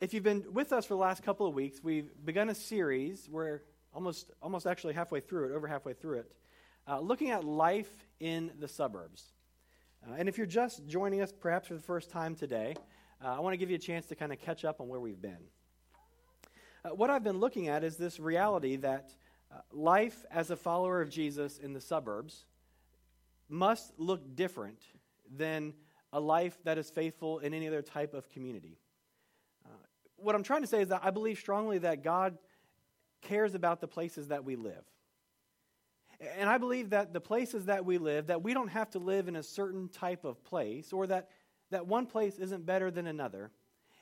If you've been with us for the last couple of weeks, we've begun a series. We're almost, almost actually halfway through it, over halfway through it, uh, looking at life in the suburbs. Uh, and if you're just joining us, perhaps for the first time today, uh, I want to give you a chance to kind of catch up on where we've been. Uh, what I've been looking at is this reality that uh, life as a follower of Jesus in the suburbs must look different than a life that is faithful in any other type of community what I'm trying to say is that I believe strongly that God cares about the places that we live. And I believe that the places that we live, that we don't have to live in a certain type of place, or that, that one place isn't better than another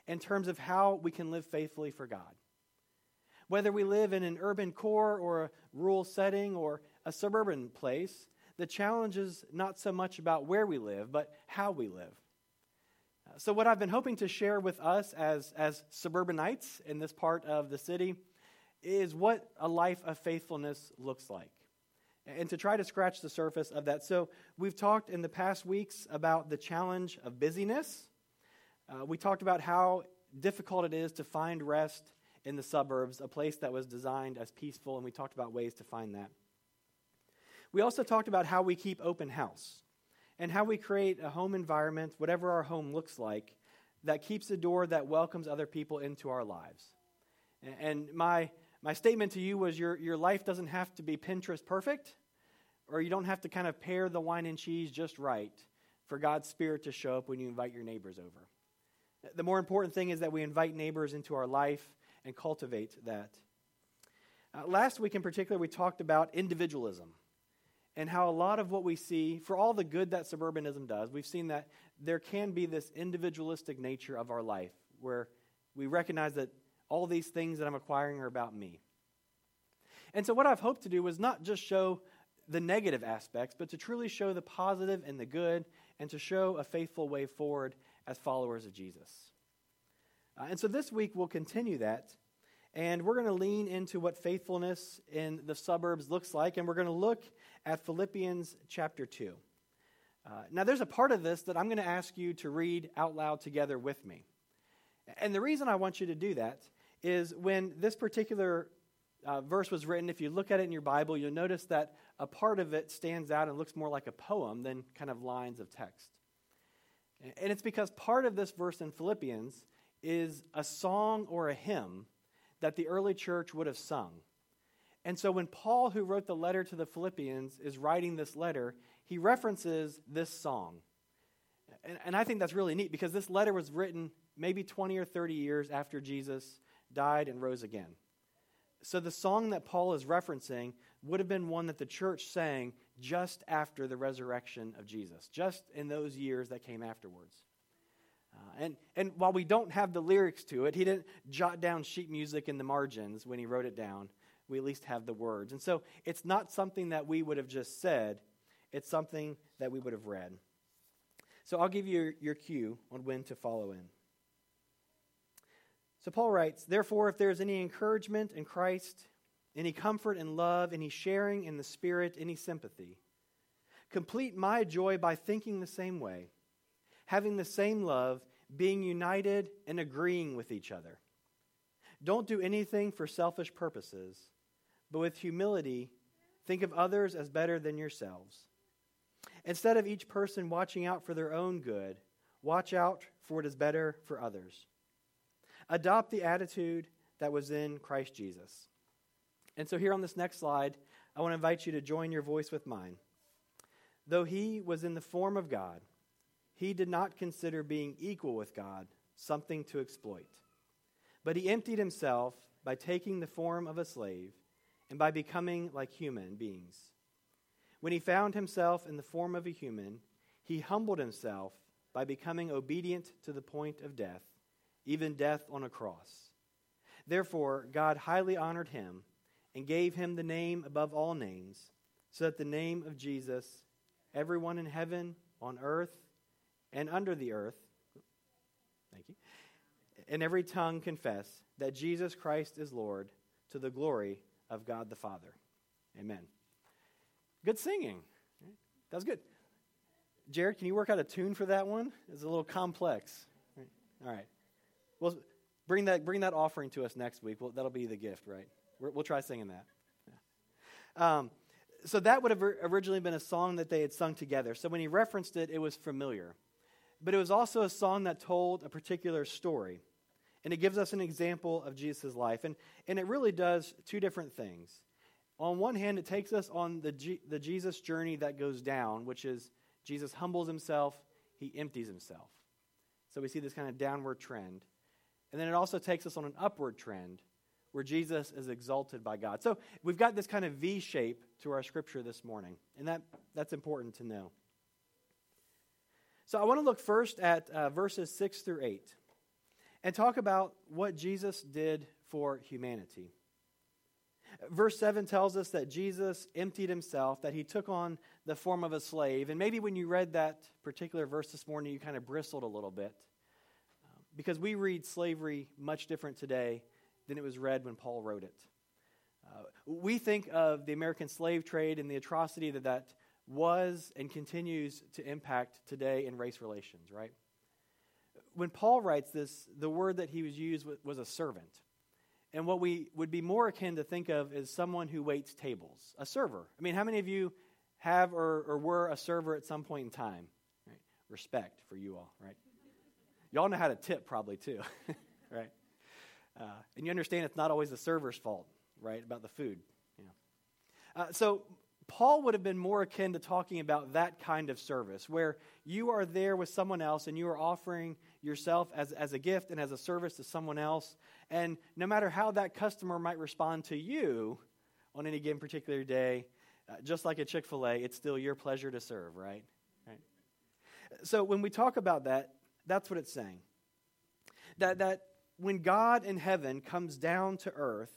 in terms of how we can live faithfully for God. Whether we live in an urban core or a rural setting or a suburban place, the challenge is not so much about where we live, but how we live. So, what I've been hoping to share with us as, as suburbanites in this part of the city is what a life of faithfulness looks like. And to try to scratch the surface of that. So, we've talked in the past weeks about the challenge of busyness. Uh, we talked about how difficult it is to find rest in the suburbs, a place that was designed as peaceful, and we talked about ways to find that. We also talked about how we keep open house and how we create a home environment, whatever our home looks like, that keeps a door that welcomes other people into our lives. And my, my statement to you was your, your life doesn't have to be Pinterest perfect, or you don't have to kind of pair the wine and cheese just right for God's Spirit to show up when you invite your neighbors over. The more important thing is that we invite neighbors into our life and cultivate that. Uh, last week in particular, we talked about individualism and how a lot of what we see, for all the good that suburbanism does, we've seen that there can be this individualistic nature of our life where we recognize that all these things that I'm acquiring are about me. And so, what I've hoped to do was not just show the negative aspects, but to truly show the positive and the good, and to show a faithful way forward as followers of Jesus. Uh, and so, this week we'll continue that. And we're going to lean into what faithfulness in the suburbs looks like, and we're going to look at Philippians chapter 2. Uh, now, there's a part of this that I'm going to ask you to read out loud together with me. And the reason I want you to do that is when this particular uh, verse was written, if you look at it in your Bible, you'll notice that a part of it stands out and looks more like a poem than kind of lines of text. And it's because part of this verse in Philippians is a song or a hymn that the early church would have sung. And so when Paul, who wrote the letter to the Philippians, is writing this letter, he references this song. And, and, I think that's really neat because this letter was written maybe 20 or 30 years after Jesus died and rose again. So the song that Paul is referencing would have been one that the church sang just after the resurrection of Jesus, just in those years that came afterwards. Uh, and, and while we don't have the lyrics to it, he didn't jot down sheet music in the margins when he wrote it down. We at least have the words. And so it's not something that we would have just said, it's something that we would have read. So I'll give you your, your cue on when to follow in. So Paul writes, Therefore, if there is any encouragement in Christ, any comfort and love, any sharing in the Spirit, any sympathy, complete my joy by thinking the same way having the same love, being united and agreeing with each other. Don't do anything for selfish purposes, but with humility, think of others as better than yourselves. Instead of each person watching out for their own good, watch out for what is better for others. Adopt the attitude that was in Christ Jesus. And so, here on this next slide, I want to invite you to join your voice with mine. Though he was in the form of God, he did not consider being equal with God something to exploit. But he emptied himself by taking the form of a slave and by becoming like human beings. When he found himself in the form of a human, he humbled himself by becoming obedient to the point of death, even death on a cross. Therefore, God highly honored him and gave him the name above all names, so that the name of Jesus, everyone in heaven, on earth, and under the earth, thank you, and every tongue confess that Jesus Christ is Lord to the glory of God the Father. Amen. Good singing. That was good. Jared, can you work out a tune for that one? It's a little complex. All right. Well, bring that, bring that offering to us next week. Well, that'll be the gift, right? we will try singing that. Yeah. Um, so that would have originally been a song that they had sung together. So when he referenced it, it was familiar. But it was also a song that told a particular story. And it gives us an example of Jesus' life. And, and it really does two different things. On one hand, it takes us on the, G, the Jesus journey that goes down, which is Jesus humbles himself, he empties himself. So we see this kind of downward trend. And then it also takes us on an upward trend where Jesus is exalted by God. So we've got this kind of V shape to our scripture this morning, and that, that's important to know. So I want to look first at uh, verses 6 through 8 and talk about what Jesus did for humanity. Verse 7 tells us that Jesus emptied himself, that he took on the form of a slave. And maybe when you read that particular verse this morning, you kind of bristled a little bit. Because we read slavery much different today than it was read when Paul wrote it. Uh, we think of the American slave trade and the atrocity that that was and continues to impact today in race relations, right? When Paul writes this, the word that he was used was a servant. And what we would be more akin to think of is someone who waits tables, a server. I mean, how many of you have or, or were a server at some point in time? Right? Respect for you all, right? Y'all know how to tip probably too, right? Uh, and you understand it's not always the server's fault, right, about the food. You know. Uh, so Paul would have been more akin to talking about that kind of service, where you are there with someone else and you are offering yourself as, as a gift and as a service to someone else. And no matter how that customer might respond to you on any given particular day, uh, just like a Chick fil A, it's still your pleasure to serve, right? right? So when we talk about that, that's what it's saying. That, that when God in heaven comes down to earth,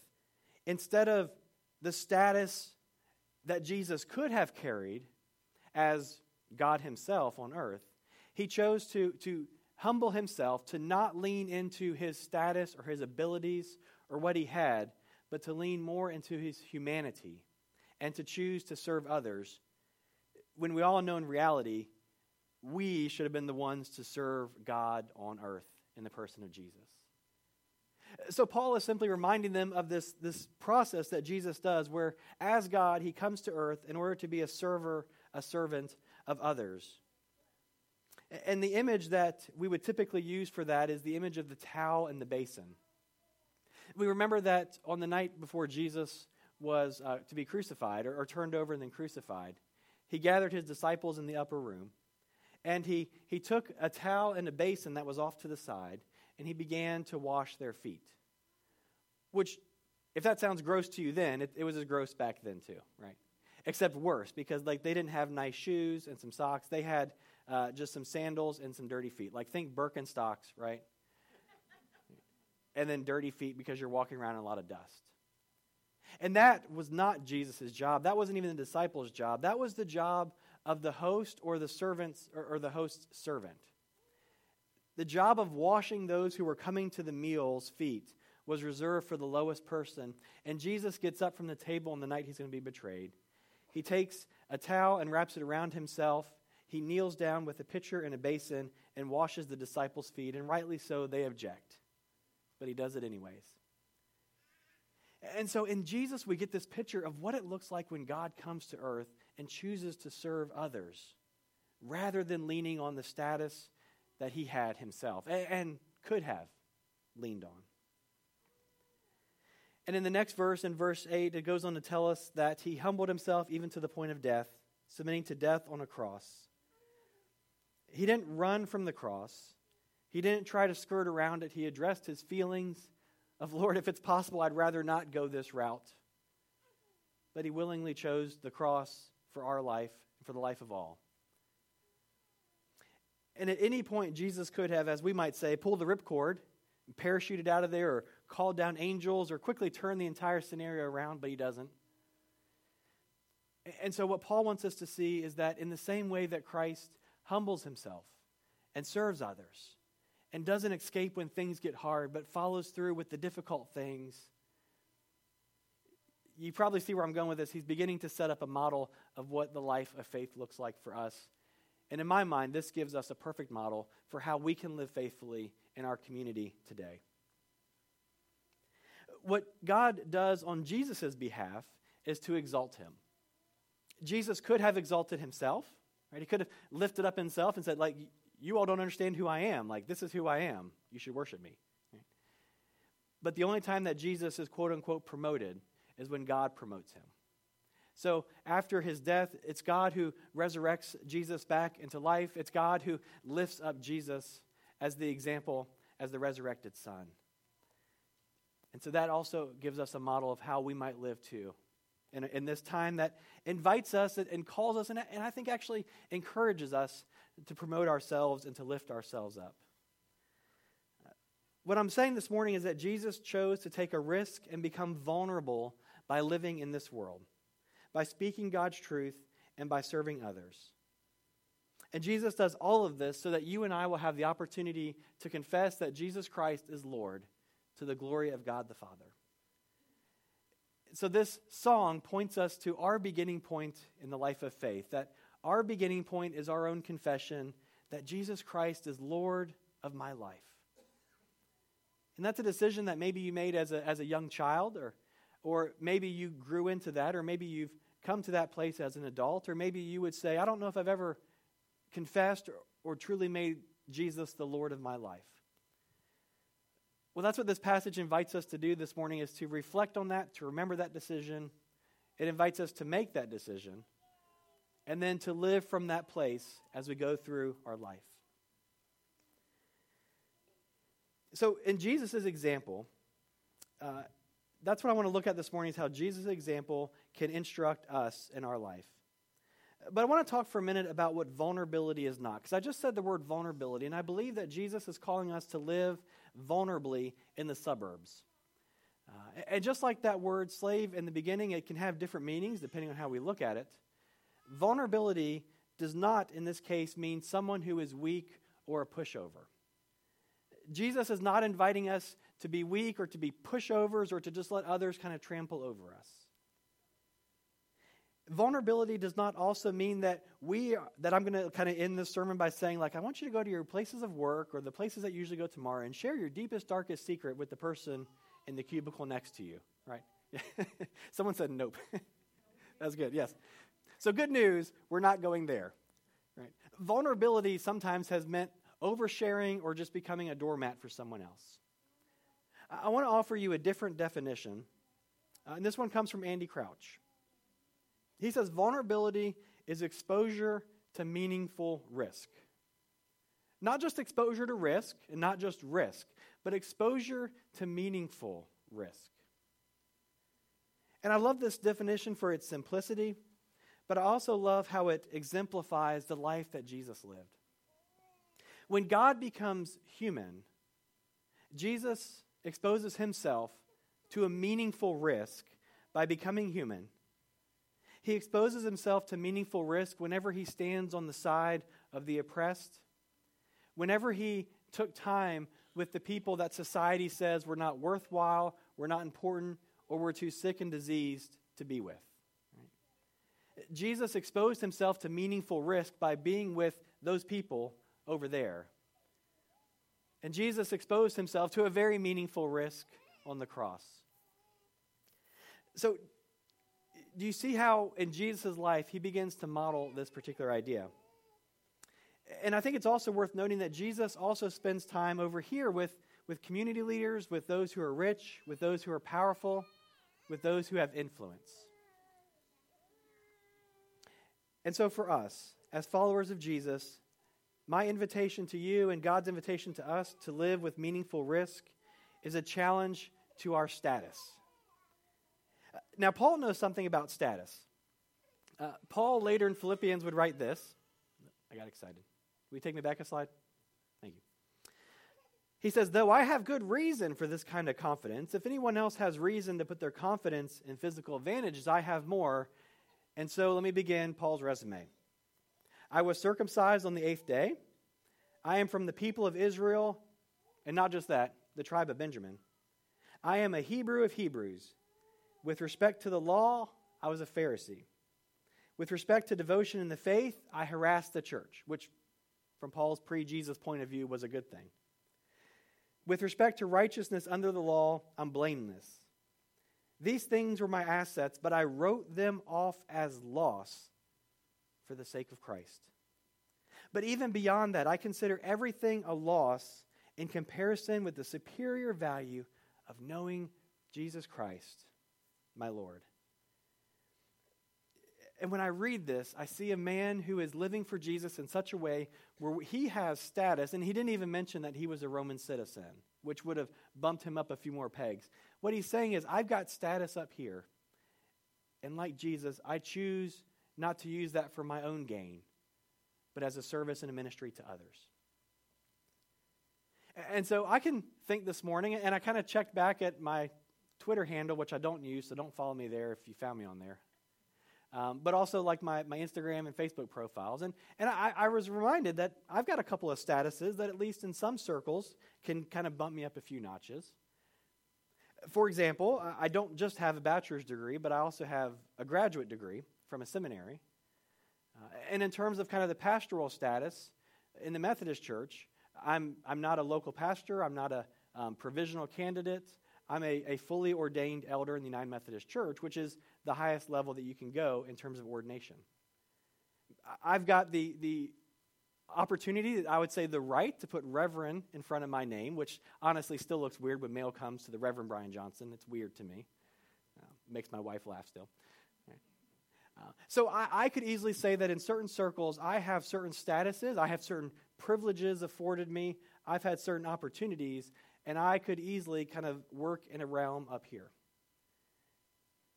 instead of the status that Jesus could have carried as God Himself on earth, He chose to, to humble Himself, to not lean into His status or His abilities or what He had, but to lean more into His humanity and to choose to serve others. When we all know in reality, we should have been the ones to serve God on earth in the person of Jesus. So Paul is simply reminding them of this, this process that Jesus does, where as God, he comes to earth in order to be a server, a servant of others. And the image that we would typically use for that is the image of the towel and the basin. We remember that on the night before Jesus was uh, to be crucified or, or turned over and then crucified, he gathered his disciples in the upper room and he, he took a towel and a basin that was off to the side and he began to wash their feet. Which, if that sounds gross to you then, it, it was as gross back then too, right? Except worse, because like they didn't have nice shoes and some socks. They had uh, just some sandals and some dirty feet. Like think Birkenstocks, right? and then dirty feet because you're walking around in a lot of dust. And that was not Jesus' job. That wasn't even the disciples' job. That was the job of the host or the servant's or, or the host's servant. The job of washing those who were coming to the meal's feet was reserved for the lowest person. And Jesus gets up from the table on the night he's going to be betrayed. He takes a towel and wraps it around himself. He kneels down with a pitcher and a basin and washes the disciples' feet. And rightly so, they object. But he does it anyways. And so in Jesus, we get this picture of what it looks like when God comes to earth and chooses to serve others rather than leaning on the status that he had himself and, and could have leaned on. And in the next verse, in verse 8, it goes on to tell us that he humbled himself even to the point of death, submitting to death on a cross. He didn't run from the cross, he didn't try to skirt around it. He addressed his feelings of, Lord, if it's possible, I'd rather not go this route. But he willingly chose the cross for our life and for the life of all. And at any point, Jesus could have, as we might say, pulled the ripcord, parachuted out of there, or called down angels, or quickly turned the entire scenario around, but he doesn't. And so, what Paul wants us to see is that in the same way that Christ humbles himself and serves others, and doesn't escape when things get hard, but follows through with the difficult things, you probably see where I'm going with this. He's beginning to set up a model of what the life of faith looks like for us and in my mind, this gives us a perfect model for how we can live faithfully in our community today. what God does on Jesus' behalf is to exalt him. Jesus could have exalted himself, right? He could have lifted up himself and said, like, you all don't understand who I am. Like, this is who I am. You should worship me. Right? But the only time that Jesus is quote unquote promoted is when God promotes him. So after his death, it's God who resurrects Jesus back into life. It's God who lifts up Jesus as the example, as the resurrected Son. And so that also gives us a model of how we might live too. In, in this time that invites us and calls us, and, and I think actually encourages us to promote ourselves and to lift ourselves up. What I'm saying this morning is that Jesus chose to take a risk and become vulnerable by living in this world, by speaking God's truth, and by serving others. And Jesus does all of this so that you and I will have the opportunity to confess that Jesus Christ is Lord to the glory of God the Father. So, this song points us to our beginning point in the life of faith, that our beginning point is our own confession that Jesus Christ is Lord of my life. And that's a decision that maybe you made as a, as a young child, or, or maybe you grew into that, or maybe you've come to that place as an adult, or maybe you would say, I don't know if I've ever confessed or, or truly made Jesus the Lord of my life. Well, that's what this passage invites us to do this morning is to reflect on that, to remember that decision. It invites us to make that decision and then to live from that place as we go through our life. So, in Jesus' example, uh, that's what I want to look at this morning is how Jesus' example can instruct us in our life. But I want to talk for a minute about what vulnerability is not, because I just said the word vulnerability, and I believe that Jesus is calling us to live vulnerably in the suburbs. Uh, and just like that word slave in the beginning, it can have different meanings depending on how we look at it. Vulnerability does not, in this case, mean someone who is weak or a pushover. Jesus is not inviting us to be weak or to be pushovers or to just let others kind of trample over us. Vulnerability does not also mean that we that I'm going to kind of end this sermon by saying like I want you to go to your places of work or the places that you usually go tomorrow and share your deepest darkest secret with the person in the cubicle next to you, right? Someone said nope. That's good. Yes. So, good news, we're not going there. Right? Vulnerability sometimes has meant oversharing or just becoming a doormat for someone else. I want to offer you a different definition, uh, and this one comes from Andy Crouch. He says vulnerability is exposure to meaningful risk. Not just exposure to risk, and not just risk, but exposure to meaningful risk. And I love this definition for its simplicity but I also love how it exemplifies the life that Jesus lived. When God becomes human, Jesus exposes himself to a meaningful risk by becoming human. He exposes himself to meaningful risk whenever he stands on the side of the oppressed, whenever he took time with the people that society says were not worthwhile, were not important, or were too sick and diseased to be with. Jesus exposed himself to meaningful risk by being with those people over there. And Jesus exposed himself to a very meaningful risk on the cross. So, do you see how in Jesus' life he begins to model this particular idea? And I think it's also worth noting that Jesus also spends time over here with, with community leaders, with those who are rich, with those who are powerful, with those who have influence. And so, for us, as followers of Jesus, my invitation to you and God's invitation to us to live with meaningful risk is a challenge to our status. Now, Paul knows something about status. Uh, Paul later in Philippians would write this. I got excited. Will you take me back a slide? Thank you. He says, Though I have good reason for this kind of confidence, if anyone else has reason to put their confidence in physical advantages, I have more. And so let me begin Paul's resume. I was circumcised on the eighth day. I am from the people of Israel, and not just that, the tribe of Benjamin. I am a Hebrew of Hebrews. With respect to the law, I was a Pharisee. With respect to devotion in the faith, I harassed the church, which, from Paul's pre Jesus point of view, was a good thing. With respect to righteousness under the law, I'm blameless. These things were my assets, but I wrote them off as loss for the sake of Christ. But even beyond that, I consider everything a loss in comparison with the superior value of knowing Jesus Christ, my Lord. And when I read this, I see a man who is living for Jesus in such a way where he has status, and he didn't even mention that he was a Roman citizen, which would have bumped him up a few more pegs. What he's saying is, I've got status up here. And like Jesus, I choose not to use that for my own gain, but as a service and a ministry to others. And so I can think this morning, and I kind of checked back at my Twitter handle, which I don't use, so don't follow me there if you found me on there um, but also like my, my Instagram and Facebook profiles. And, and I, I was reminded that I've got a couple of statuses that, at least in some circles, can kind of bump me up a few notches. For example, I don't just have a bachelor's degree, but I also have a graduate degree from a seminary. Uh, and in terms of kind of the pastoral status in the Methodist Church, I'm, I'm not a local pastor, I'm not a um, provisional candidate. I'm a, a fully ordained elder in the United Methodist Church, which is the highest level that you can go in terms of ordination. I've got the, the opportunity, I would say the right, to put Reverend in front of my name, which honestly still looks weird when mail comes to the Reverend Brian Johnson. It's weird to me. Uh, makes my wife laugh still. So I, I, could easily say that in certain circles, I have certain statuses, I have certain privileges afforded me, I've had certain opportunities, and I could easily kind of work in a realm up here.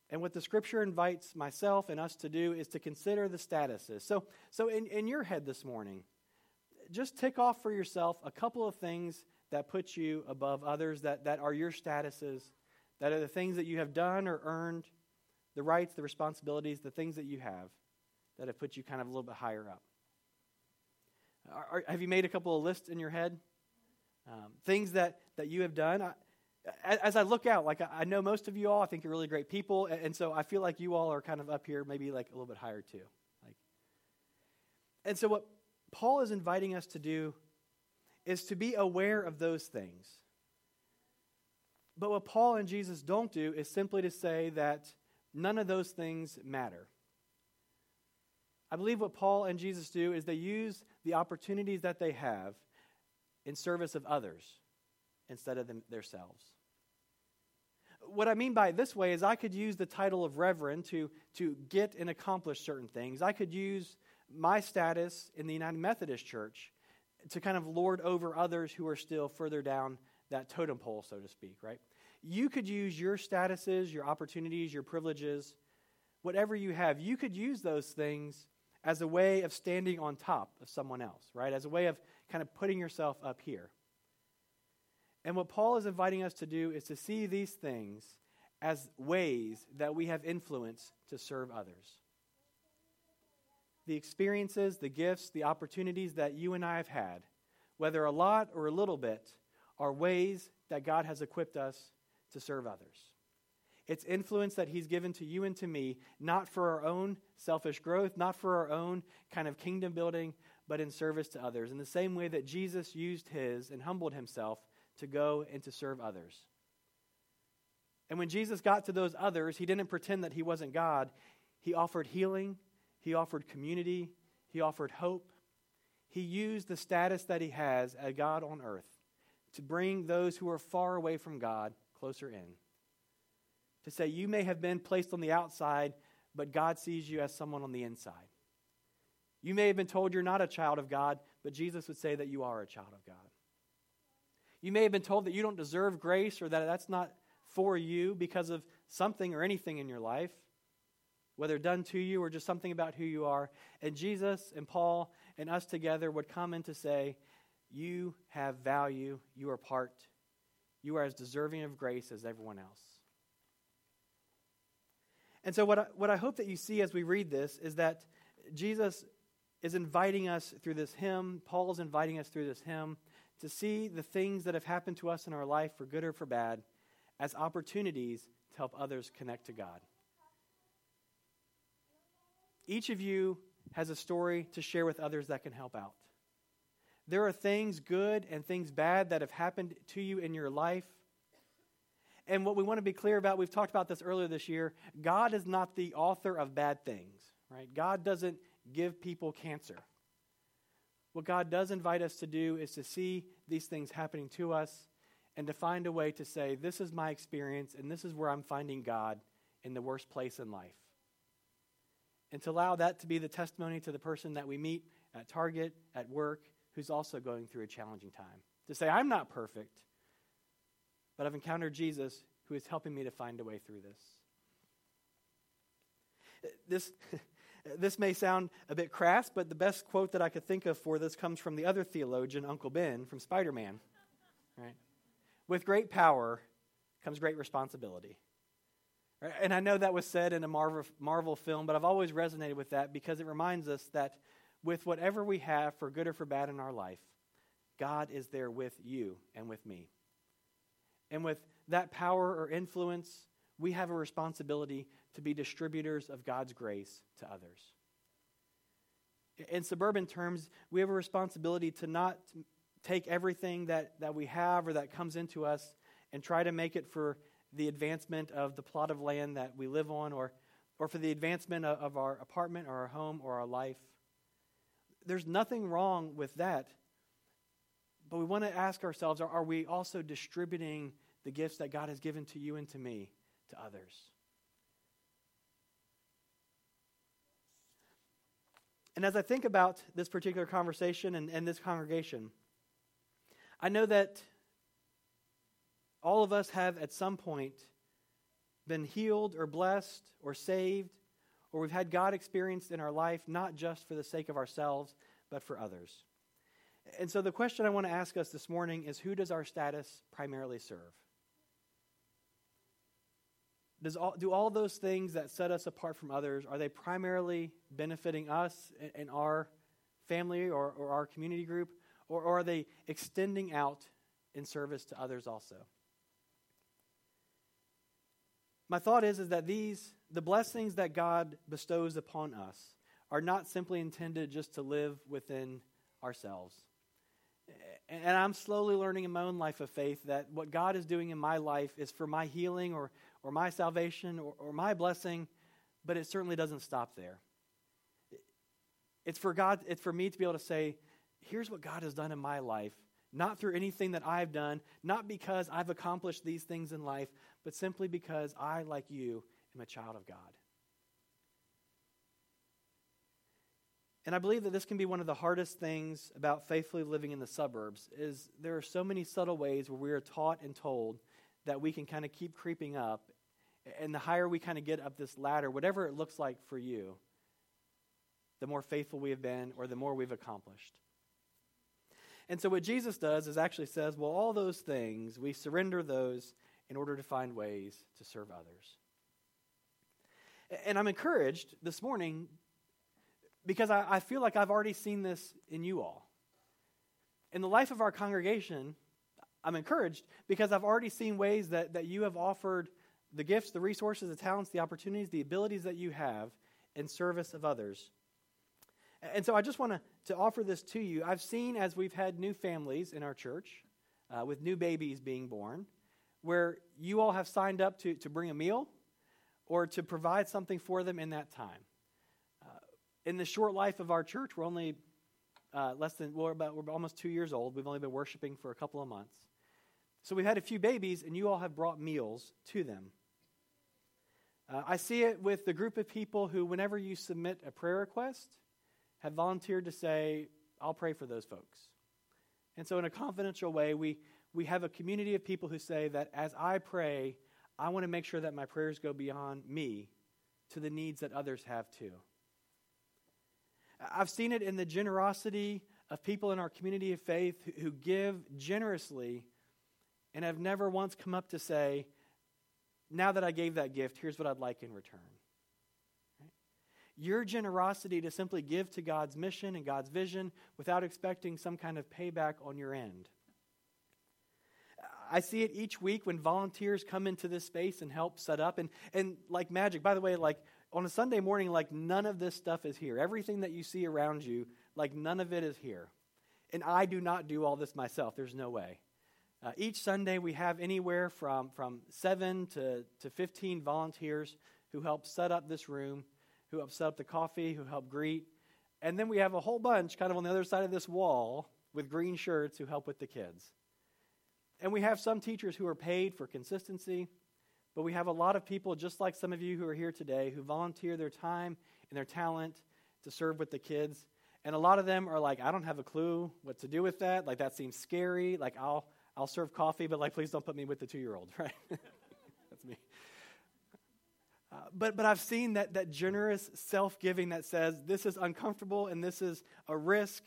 And what the scripture invites myself and us to do is to consider the statuses. So, so in, in your head this morning, just tick off for yourself a couple of things that put you above others, that, that are your statuses, that are the things that you have done or earned, the rights, the responsibilities, the things that you have that have put you kind of a little bit higher up. Are, are, have you made a couple of lists in your head? Um, things that, that you have done. I, as I look out, like I know most of you all, I think you're really great people, and so I feel like you all are kind of up here, maybe like a little bit higher too. Like, and so what Paul is inviting us to do is to be aware of those things. But what Paul and Jesus don't do is simply to say that none of those things matter. I believe what Paul and Jesus do is they use the opportunities that they have in service of others instead of them, themselves. What I mean by this way is I could use the title of reverend to, to get and accomplish certain things. I could use my status in the United Methodist Church to kind of lord over others who are still further down that totem pole, so to speak, right? You could use your statuses, your opportunities, your privileges, whatever you have, you could use those things as a way of standing on top of someone else, right? As a way of kind of putting yourself up here. And what Paul is inviting us to do is to see these things as ways that we have influence to serve others. The experiences, the gifts, the opportunities that you and I have had, whether a lot or a little bit, are ways that God has equipped us to serve others. It's influence that He's given to you and to me, not for our own selfish growth, not for our own kind of kingdom building, but in service to others. In the same way that Jesus used His and humbled Himself to go and to serve others. And when Jesus got to those others, He didn't pretend that He wasn't God. He offered healing, He offered community, He offered hope. He used the status that He has as God on earth to bring those who are far away from God closer in to say you may have been placed on the outside, but God sees you as someone on the inside. You may have been told you're not a child of God, but Jesus would say that you are a child of God. You may have been told that you don't deserve grace or that that's not for you because of something or anything in your life, whether done to you or just something about who you are. And Jesus and Paul and us together would come in to say, You have value, you are part, you are as deserving of grace as everyone else. And so, what I, what I hope that you see as we read this is that Jesus is inviting us through this hymn, Paul is inviting us through this hymn to see the things that have happened to us in our life, for good or for bad, as opportunities to help others connect to God. Each of you has a story to share with others that can help out. There are things good and things bad that have happened to you in your life And what we want to be clear about, we've talked about this earlier this year, God is not the author of bad things, right? God doesn't give people cancer. What God does invite us to do is to see these things happening to us and to find a way to say, This is my experience, and this is where I'm finding God in the worst place in life. And to allow that to be the testimony to the person that we meet at Target, at work, who's also going through a challenging time. To say, I'm not perfect, but I've encountered Jesus who is helping me to find a way through this. This, this may sound a bit crass, but the best quote that I could think of for this comes from the other theologian, Uncle Ben, from Spider Man. Right? With great power comes great responsibility. Right? And I know that was said in a Marvel, Marvel film, but I've always resonated with that because it reminds us that with whatever we have, for good or for bad in our life, God is there with you and with me. And with that power or influence, we have a responsibility to be distributors of God's grace to others. In suburban terms, we have a responsibility to not take everything that, that we have or that comes into us and try to make it for the advancement of the plot of land that we live on or, or for the advancement of, of our apartment or our home or our life. There's nothing wrong with that. But we want to ask ourselves are, are we also distributing the gifts that God has given to you and to me to others? And as I think about this particular conversation and, and this congregation, I know that all of us have at some point been healed or blessed or saved, or we've had God experienced in our life, not just for the sake of ourselves, but for others. And so the question I want to ask us this morning is who does our status primarily serve? Does all, do all those things that set us apart from others, are they primarily benefiting us and our family or, or our community group? Or, or are they extending out in service to others also? My thought is, is that these, the blessings that God bestows upon us, are not simply intended just to live within ourselves. And I'm slowly learning in my own life of faith that what God is doing in my life is for my healing or, or my salvation or, or my blessing, but it certainly doesn't stop there. It's for God, it's for me to be able to say, here's what God has done in my life, not through anything that I've done, not because I've accomplished these things in life, but simply because I, like you, am a child of God. And I believe that this can be one of the hardest things about faithfully living in the suburbs is there are so many subtle ways where we are taught and told that we can kind of keep creeping up and the higher we kind of get up this ladder whatever it looks like for you the more faithful we have been or the more we've accomplished and so what jesus does is actually says well all those things we surrender those in order to find ways to serve others and i'm encouraged this morning because I, I feel like I've already seen this in you all. In the life of our congregation, I'm encouraged because I've already seen ways that, that you have offered the gifts, the resources, the talents, the opportunities, the abilities that you have in service of others. And so I just want to, to offer this to you. I've seen as we've had new families in our church uh, with new babies being born, where you all have signed up to, to bring a meal or to provide something for them in that time in the short life of our church, we're only uh, less than, we're, about, we're almost two years old. We've only been worshiping for a couple of months. So we've had a few babies, and you all have brought meals to them. Uh, I see it with the group of people who, whenever you submit a prayer request, have volunteered to say, I'll pray for those folks. And so, in a confidential way, we, we have a community of people who say that as I pray, I want to make sure that my prayers go beyond me to the needs that others have too. I've seen it in the generosity of people in our community of faith who give generously and have never once come up to say, now that I gave that gift, here's what I'd like in return. Your generosity to simply give to God's mission and God's vision without expecting some kind of payback on your end. I see it each week when volunteers come into this space and help set up. And, and like magic, by the way, like on a Sunday morning, like none of this stuff is here. Everything that you see around you, like none of it is here. And I do not do all this myself. There's no way. Uh, each Sunday, we have anywhere from, from 7 to, to 15 volunteers who help set up this room, who help set up the coffee, who help greet. And then we have a whole bunch kind of on the other side of this wall with green shirts who help with the kids. And we have some teachers who are paid for consistency, but we have a lot of people, just like some of you who are here today, who volunteer their time and their talent to serve with the kids. And a lot of them are like, I don't have a clue what to do with that. Like, that seems scary. Like, I'll, I'll serve coffee, but like, please don't put me with the two year old, right? That's me. Uh, but, but I've seen that, that generous self giving that says, this is uncomfortable and this is a risk,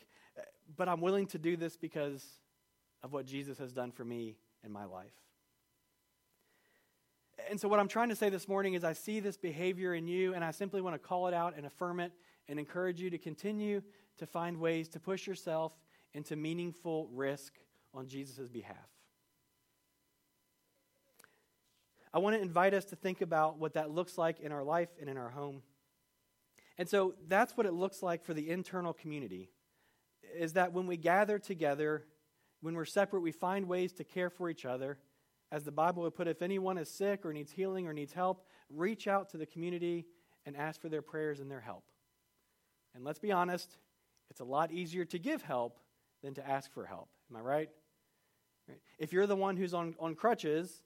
but I'm willing to do this because of what Jesus has done for me in my life. And so, what I'm trying to say this morning is, I see this behavior in you, and I simply want to call it out and affirm it and encourage you to continue to find ways to push yourself into meaningful risk on Jesus' behalf. I want to invite us to think about what that looks like in our life and in our home. And so that's what it looks like for the internal community is that when we gather together, when we're separate, we find ways to care for each other. As the Bible would put, if anyone is sick or needs healing or needs help, reach out to the community and ask for their prayers and their help. And let's be honest, it's a lot easier to give help than to ask for help. Am I right? If you're the one who's on, on crutches,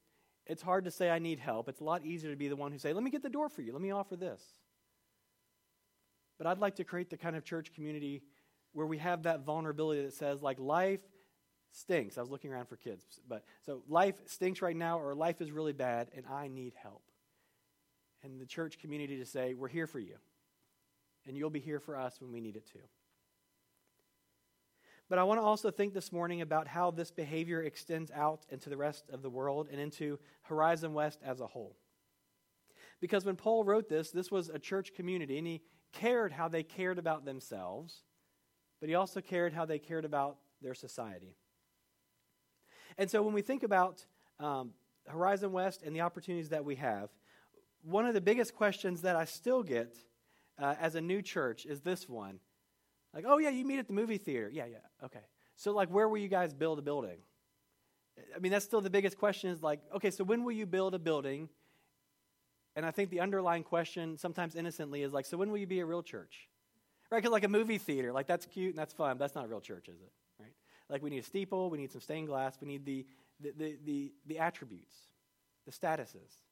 it's hard to say, I need help. It's a lot easier to be the one who say, let me get the door for you. Let me offer this. But I'd like to create the kind of church community where we have that vulnerability that says, like, life stinks. I was looking around for kids. But so life stinks right now, or life is really bad, and I need help. And the church community to say, we're here for you. And you'll be here for us when we need it too. But I want to also think this morning about how this behavior extends out into the rest of the world and into Horizon West as a whole. Because when Paul wrote this, this was a church community, and he cared how they cared about themselves, but he also cared how they cared about their society. And so when we think about um, Horizon West and the opportunities that we have, one of the biggest questions that I still get uh, as a new church is this one like, oh, yeah, you meet at the movie theater. Yeah, yeah, okay. So, like, where will you guys build a building? I mean, that's still the biggest question is like, okay, so when will you build a building? And I think the underlying question, sometimes innocently, is like, so when will you be a real church? Right? Because, like, a movie theater, like, that's cute and that's fun, but that's not a real church, is it? Like, we need a steeple, we need some stained glass, we need the, the, the, the, the attributes, the statuses,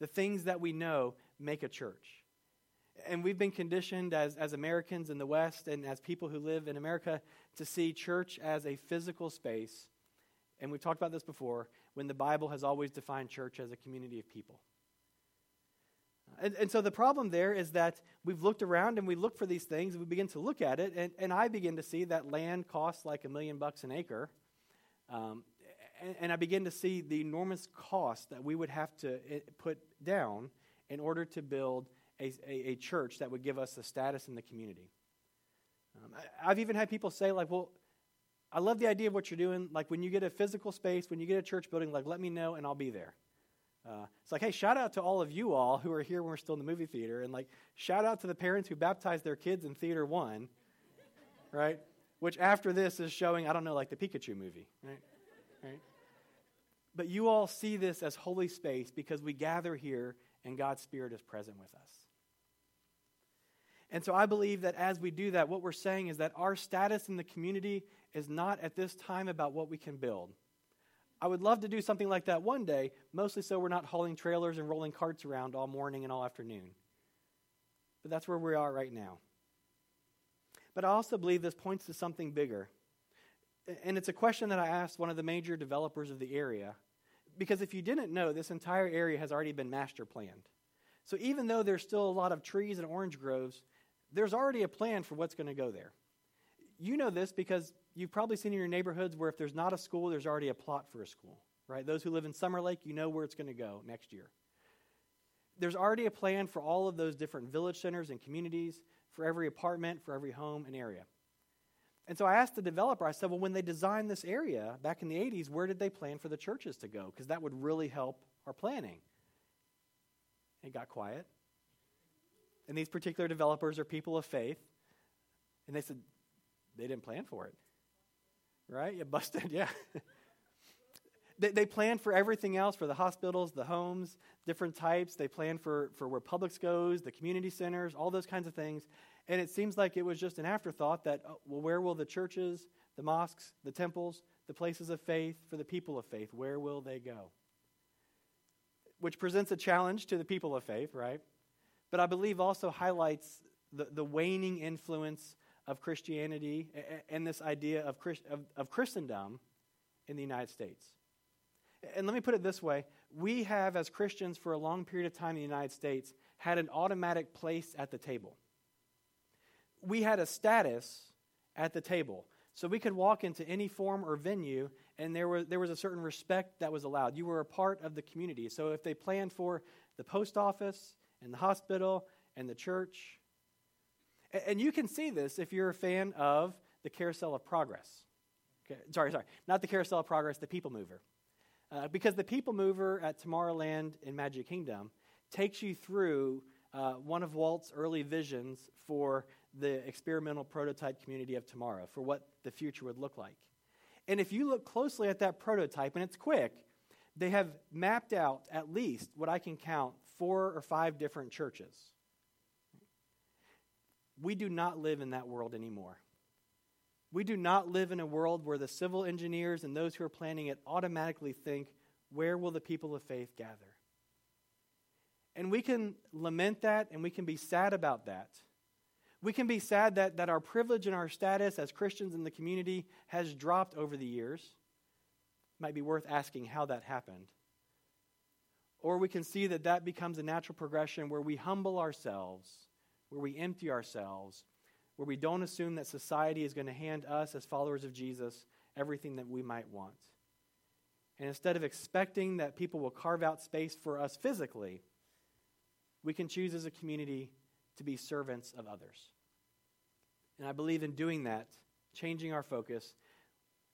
the things that we know make a church. And we've been conditioned as, as Americans in the West and as people who live in America to see church as a physical space. And we've talked about this before when the Bible has always defined church as a community of people. And, and so the problem there is that we've looked around and we look for these things and we begin to look at it, and, and I begin to see that land costs like a million bucks an acre. Um, and, and I begin to see the enormous cost that we would have to eh, put down in order to build a, a, a church that would give us a status in the community. Um, I, I've even had people say, like, well, I love the idea of what you're doing. Like, when you get a physical space, when you get a church building, like, let me know and I'll be there. Uh, it's like, hey, shout out to all of you all who are here when we're still in the movie theater. And, like, shout out to the parents who baptized their kids in Theater One, right? Which after this is showing, I don't know, like the Pikachu movie, right? Right? But you all see this as holy space because we gather here and God's Spirit is present with us. And so I believe that as we do that, what we're saying is that our status in the community is not at this time about what we can build. I would love to do something like that one day, mostly so we're not hauling trailers and rolling carts around all morning and all afternoon. But that's where we are right now. But I also believe this points to something bigger. And it's a question that I asked one of the major developers of the area. Because if you didn't know, this entire area has already been master planned. So even though there's still a lot of trees and orange groves, there's already a plan for what's going to go there. You know this because you've probably seen in your neighborhoods where if there's not a school, there's already a plot for a school, right? Those who live in Summer Lake, you know where it's going to go next year. There's already a plan for all of those different village centers and communities, for every apartment, for every home and area. And so I asked the developer, I said, well, when they designed this area back in the 80s, where did they plan for the churches to go? Because that would really help our planning. It got quiet. And these particular developers are people of faith. And they said, they didn't plan for it. Right? You busted, yeah. They, they plan for everything else for the hospitals, the homes, different types. They plan for, for where Publix goes, the community centers, all those kinds of things. And it seems like it was just an afterthought that, oh, well, where will the churches, the mosques, the temples, the places of faith for the people of faith, where will they go? Which presents a challenge to the people of faith, right? But I believe also highlights the, the waning influence of Christianity and this idea of, of, of Christendom in the United States. And let me put it this way we have, as Christians, for a long period of time in the United States, had an automatic place at the table. We had a status at the table. So we could walk into any form or venue, and there, were, there was a certain respect that was allowed. You were a part of the community. So if they planned for the post office and the hospital and the church, and you can see this if you're a fan of the Carousel of Progress. Okay, sorry, sorry, not the Carousel of Progress, the People Mover. Uh, because the People Mover at Tomorrowland in Magic Kingdom takes you through uh, one of Walt's early visions for the experimental prototype community of tomorrow, for what the future would look like. And if you look closely at that prototype, and it's quick, they have mapped out at least what I can count four or five different churches. We do not live in that world anymore. We do not live in a world where the civil engineers and those who are planning it automatically think, where will the people of faith gather? And we can lament that and we can be sad about that. We can be sad that, that our privilege and our status as Christians in the community has dropped over the years. Might be worth asking how that happened. Or we can see that that becomes a natural progression where we humble ourselves, where we empty ourselves, where we don't assume that society is going to hand us, as followers of Jesus, everything that we might want. And instead of expecting that people will carve out space for us physically, we can choose as a community to be servants of others. And I believe in doing that, changing our focus,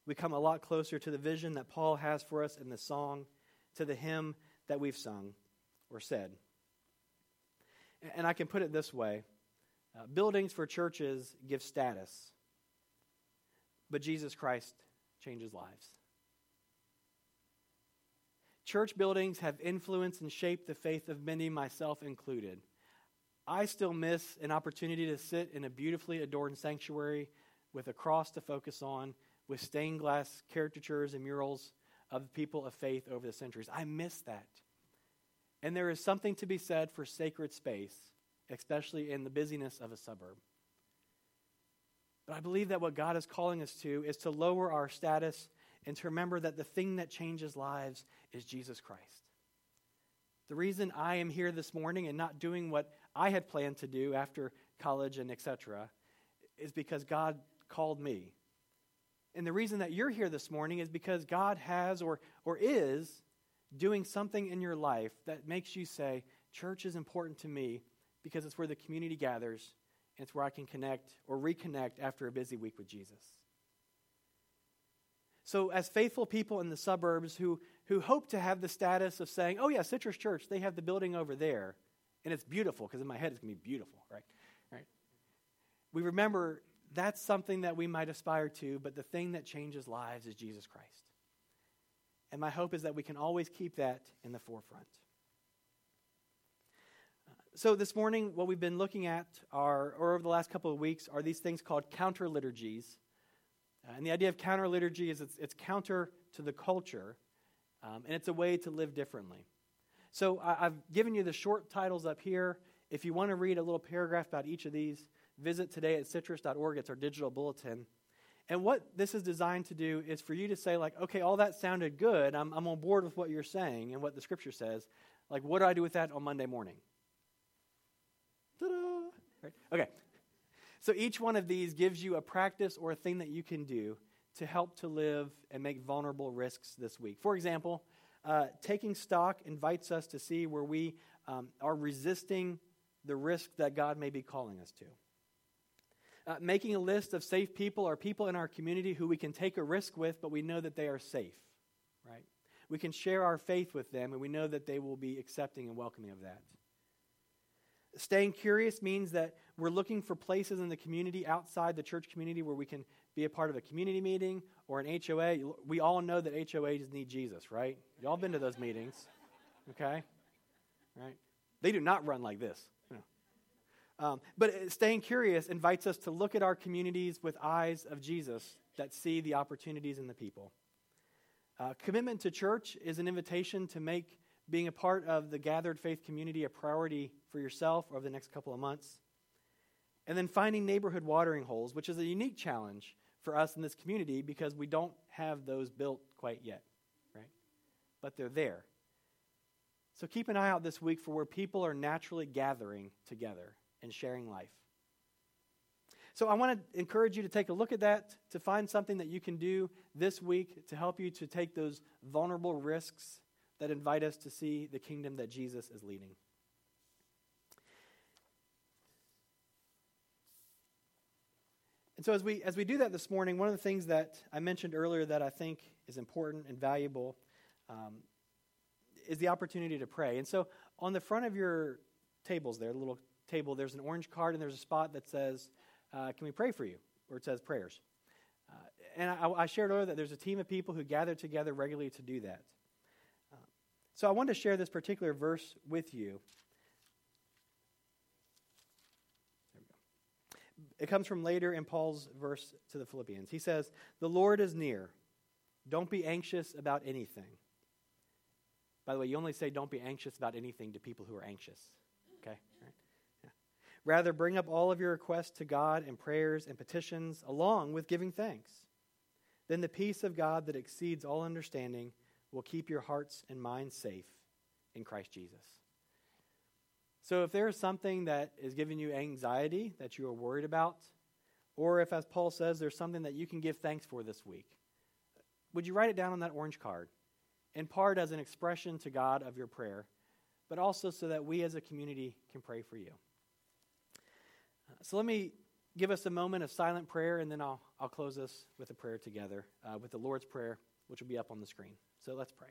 we come a lot closer to the vision that Paul has for us in the song, to the hymn that we've sung or said. And I can put it this way uh, buildings for churches give status, but Jesus Christ changes lives. Church buildings have influenced and shaped the faith of many, myself included. I still miss an opportunity to sit in a beautifully adorned sanctuary with a cross to focus on, with stained glass caricatures and murals of people of faith over the centuries. I miss that. And there is something to be said for sacred space especially in the busyness of a suburb. But I believe that what God is calling us to is to lower our status and to remember that the thing that changes lives is Jesus Christ. The reason I am here this morning and not doing what I had planned to do after college and etc. is because God called me. And the reason that you're here this morning is because God has or, or is doing something in your life that makes you say, Church is important to me, because it's where the community gathers and it's where I can connect or reconnect after a busy week with Jesus. So, as faithful people in the suburbs who, who hope to have the status of saying, oh, yeah, Citrus Church, they have the building over there, and it's beautiful, because in my head it's going to be beautiful, right? right? We remember that's something that we might aspire to, but the thing that changes lives is Jesus Christ. And my hope is that we can always keep that in the forefront. So, this morning, what we've been looking at are, or over the last couple of weeks, are these things called counter liturgies. Uh, and the idea of counter liturgy is it's, it's counter to the culture, um, and it's a way to live differently. So, I, I've given you the short titles up here. If you want to read a little paragraph about each of these, visit today at citrus.org. It's our digital bulletin. And what this is designed to do is for you to say, like, okay, all that sounded good. I'm, I'm on board with what you're saying and what the scripture says. Like, what do I do with that on Monday morning? Right? Okay. So each one of these gives you a practice or a thing that you can do to help to live and make vulnerable risks this week. For example, uh, taking stock invites us to see where we um, are resisting the risk that God may be calling us to. Uh, making a list of safe people or people in our community who we can take a risk with, but we know that they are safe, right? We can share our faith with them, and we know that they will be accepting and welcoming of that Staying curious means that we're looking for places in the community outside the church community where we can be a part of a community meeting or an HOA. We all know that HOAs need Jesus, right? Y'all been to those meetings, okay? Right? They do not run like this. Um, but staying curious invites us to look at our communities with eyes of Jesus that see the opportunities in the people. Uh, commitment to church is an invitation to make being a part of the gathered faith community a priority for yourself over the next couple of months. And then finding neighborhood watering holes, which is a unique challenge for us in this community because we don't have those built quite yet, right? But they're there. So keep an eye out this week for where people are naturally gathering together and sharing life. So I want to encourage you to take a look at that, to find something that you can do this week to help you to take those vulnerable risks that invite us to see the kingdom that Jesus is leading. And so as we as we do that this morning, one of the things that I mentioned earlier that I think is important and valuable um, is the opportunity to pray. And so on the front of your tables there, the little table, there's an orange card and there's a spot that says uh, can we pray for you? Or it says prayers. Uh, and I, I, shared earlier that there's a team of people who gather together regularly to do that. Uh, so I wanted to share this particular verse with you. It comes from later in Paul's verse to the Philippians. He says, The Lord is near. Don't be anxious about anything. By the way, you only say don't be anxious about anything to people who are anxious. Okay? Rather, bring up all of your requests to God in prayers and petitions, along with giving thanks. Then the peace of God that exceeds all understanding will keep your hearts and minds safe in Christ Jesus. So, if there is something that is giving you anxiety that you are worried about, or if, as Paul says, there's something that you can give thanks for this week, would you write it down on that orange card? In part as an expression to God of your prayer, but also so that we as a community can pray for you. So let me give us a moment of silent prayer, and then I'll, I'll close us with a prayer together, uh, with the Lord's Prayer, which will be up on the screen. So let's pray.